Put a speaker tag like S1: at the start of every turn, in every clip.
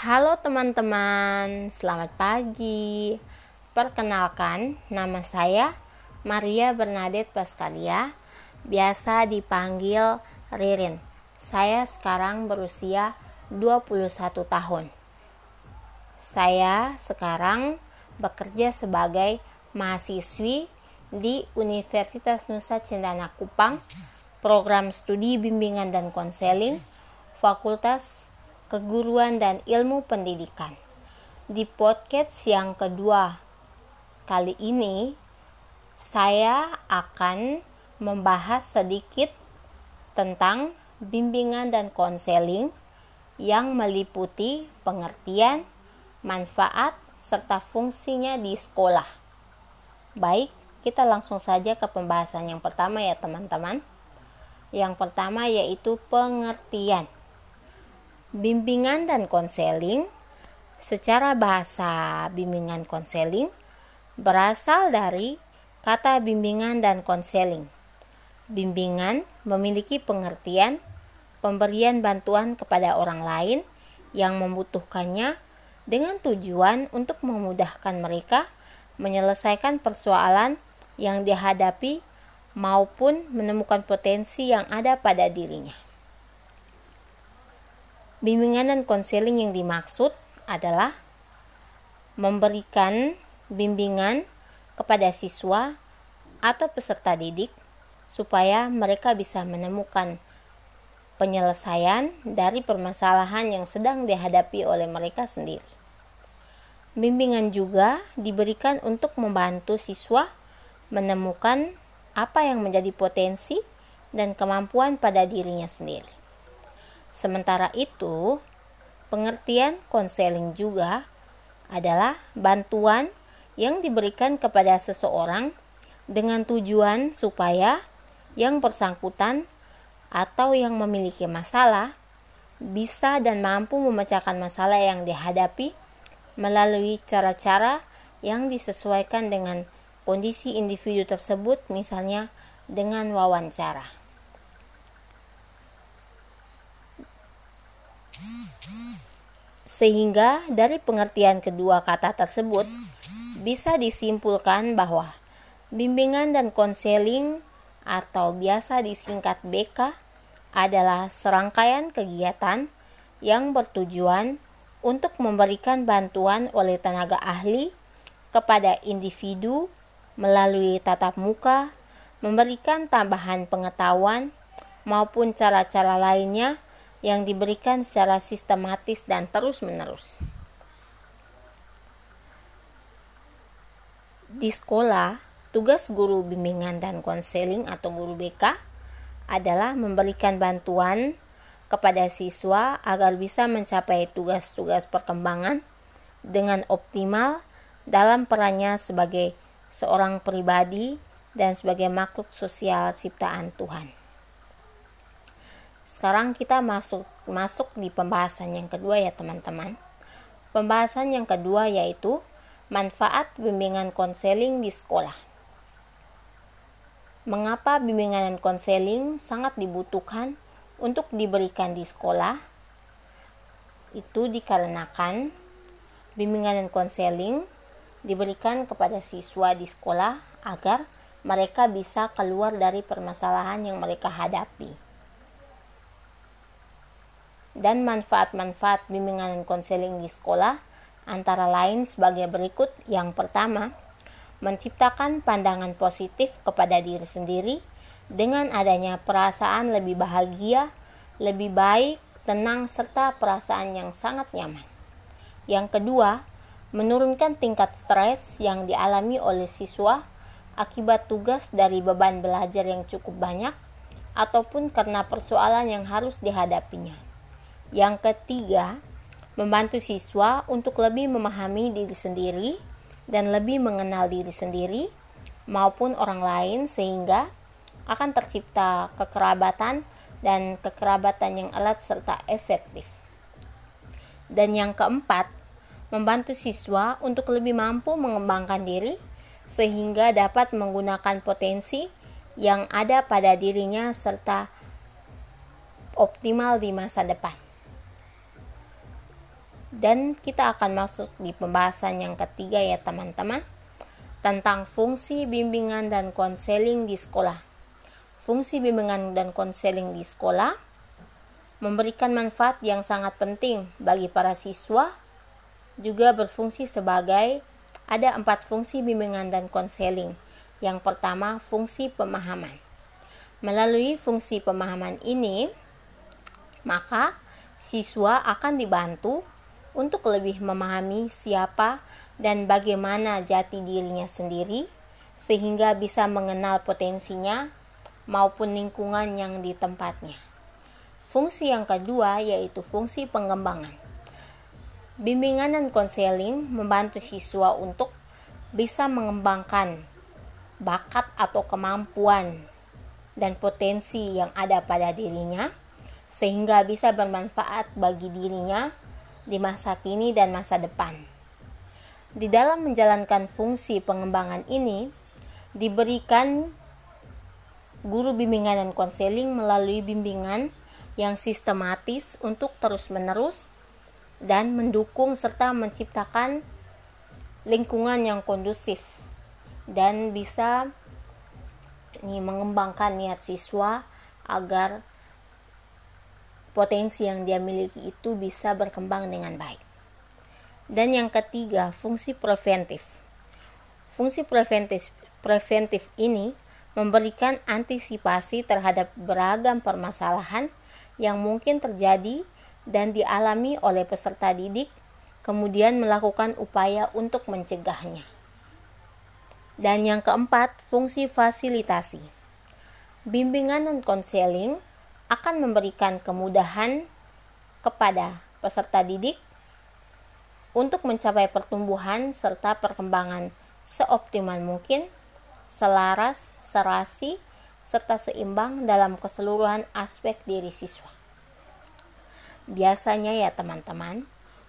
S1: Halo teman-teman, selamat pagi. Perkenalkan, nama saya Maria Bernadette Pascalia, biasa dipanggil Ririn. Saya sekarang berusia 21 tahun. Saya sekarang bekerja sebagai mahasiswi di Universitas Nusa Cendana Kupang, program studi bimbingan dan konseling, Fakultas Keguruan dan Ilmu Pendidikan. Di podcast yang kedua kali ini, saya akan membahas sedikit tentang bimbingan dan konseling yang meliputi pengertian, manfaat, serta fungsinya di sekolah. Baik, kita langsung saja ke pembahasan yang pertama ya teman-teman. Yang pertama yaitu pengertian. Bimbingan dan konseling secara bahasa bimbingan konseling berasal dari kata bimbingan dan konseling. Bimbingan memiliki pengertian pemberian bantuan kepada orang lain yang membutuhkannya dengan tujuan untuk memudahkan mereka menyelesaikan persoalan yang dihadapi maupun menemukan potensi yang ada pada dirinya. Bimbingan dan konseling yang dimaksud adalah memberikan bimbingan kepada siswa atau peserta didik supaya mereka bisa menemukan penyelesaian dari permasalahan yang sedang dihadapi oleh mereka sendiri. Bimbingan juga diberikan untuk membantu siswa menemukan apa yang menjadi potensi dan kemampuan pada dirinya sendiri. Sementara itu, pengertian konseling juga adalah bantuan yang diberikan kepada seseorang dengan tujuan supaya yang bersangkutan atau yang memiliki masalah bisa dan mampu memecahkan masalah yang dihadapi melalui cara-cara yang disesuaikan dengan kondisi individu tersebut, misalnya dengan wawancara. Sehingga dari pengertian kedua kata tersebut bisa disimpulkan bahwa bimbingan dan konseling atau biasa disingkat BK adalah serangkaian kegiatan yang bertujuan untuk memberikan bantuan oleh tenaga ahli kepada individu melalui tatap muka, memberikan tambahan pengetahuan maupun cara-cara lainnya yang diberikan secara sistematis dan terus-menerus. Di sekolah, tugas guru bimbingan dan konseling atau guru BK adalah memberikan bantuan kepada siswa agar bisa mencapai tugas-tugas perkembangan dengan optimal dalam perannya sebagai seorang pribadi dan sebagai makhluk sosial ciptaan Tuhan. Sekarang kita masuk masuk di pembahasan yang kedua ya teman-teman. Pembahasan yang kedua yaitu manfaat bimbingan konseling di sekolah. Mengapa bimbingan konseling sangat dibutuhkan untuk diberikan di sekolah? Itu dikarenakan bimbingan konseling diberikan kepada siswa di sekolah agar mereka bisa keluar dari permasalahan yang mereka hadapi dan manfaat-manfaat bimbingan dan konseling di sekolah antara lain sebagai berikut. Yang pertama, menciptakan pandangan positif kepada diri sendiri dengan adanya perasaan lebih bahagia, lebih baik, tenang, serta perasaan yang sangat nyaman. Yang kedua, menurunkan tingkat stres yang dialami oleh siswa akibat tugas dari beban belajar yang cukup banyak ataupun karena persoalan yang harus dihadapinya. Yang ketiga, membantu siswa untuk lebih memahami diri sendiri dan lebih mengenal diri sendiri maupun orang lain sehingga akan tercipta kekerabatan dan kekerabatan yang erat serta efektif. Dan yang keempat, membantu siswa untuk lebih mampu mengembangkan diri sehingga dapat menggunakan potensi yang ada pada dirinya serta optimal di masa depan. Dan kita akan masuk di pembahasan yang ketiga ya teman-teman tentang fungsi bimbingan dan konseling di sekolah. Fungsi bimbingan dan konseling di sekolah memberikan manfaat yang sangat penting bagi para siswa, juga berfungsi sebagai ada empat fungsi bimbingan dan konseling. Yang pertama, fungsi pemahaman. Melalui fungsi pemahaman ini, maka siswa akan dibantu untuk lebih memahami siapa dan bagaimana jati dirinya sendiri, sehingga bisa mengenal potensinya maupun lingkungan yang di tempatnya. Fungsi yang kedua yaitu fungsi pengembangan. Bimbingan dan konseling membantu siswa untuk bisa mengembangkan bakat atau kemampuan dan potensi yang ada pada dirinya, sehingga bisa bermanfaat bagi dirinya di masa kini dan masa depan. Di dalam menjalankan fungsi pengembangan ini, diberikan guru bimbingan dan konseling melalui bimbingan yang sistematis untuk terus-menerus dan mendukung serta menciptakan lingkungan yang kondusif dan bisa ini mengembangkan niat siswa agar potensi yang dia miliki itu bisa berkembang dengan baik. Dan yang ketiga, fungsi preventif. Fungsi preventif preventif ini memberikan antisipasi terhadap beragam permasalahan yang mungkin terjadi dan dialami oleh peserta didik, kemudian melakukan upaya untuk mencegahnya. Dan yang keempat, fungsi fasilitasi. Bimbingan dan konseling akan memberikan kemudahan kepada peserta didik untuk mencapai pertumbuhan serta perkembangan seoptimal mungkin, selaras, serasi, serta seimbang dalam keseluruhan aspek diri siswa. Biasanya ya teman-teman,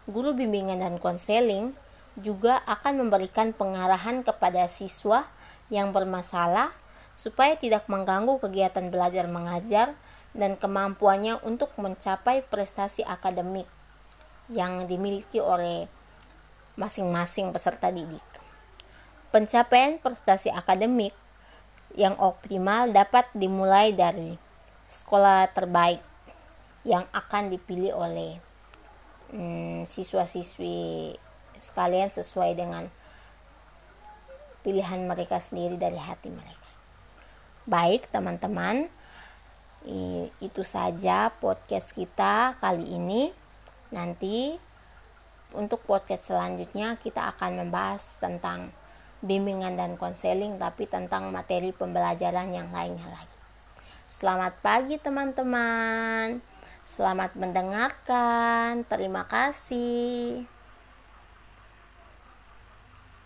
S1: guru bimbingan dan konseling juga akan memberikan pengarahan kepada siswa yang bermasalah supaya tidak mengganggu kegiatan belajar mengajar dan kemampuannya untuk mencapai prestasi akademik yang dimiliki oleh masing-masing peserta didik. Pencapaian prestasi akademik yang optimal dapat dimulai dari sekolah terbaik yang akan dipilih oleh hmm, siswa-siswi sekalian sesuai dengan pilihan mereka sendiri dari hati mereka. Baik, teman-teman, itu saja podcast kita kali ini. Nanti untuk podcast selanjutnya kita akan membahas tentang bimbingan dan konseling tapi tentang materi pembelajaran yang lainnya lagi. Selamat pagi teman-teman. Selamat mendengarkan. Terima kasih.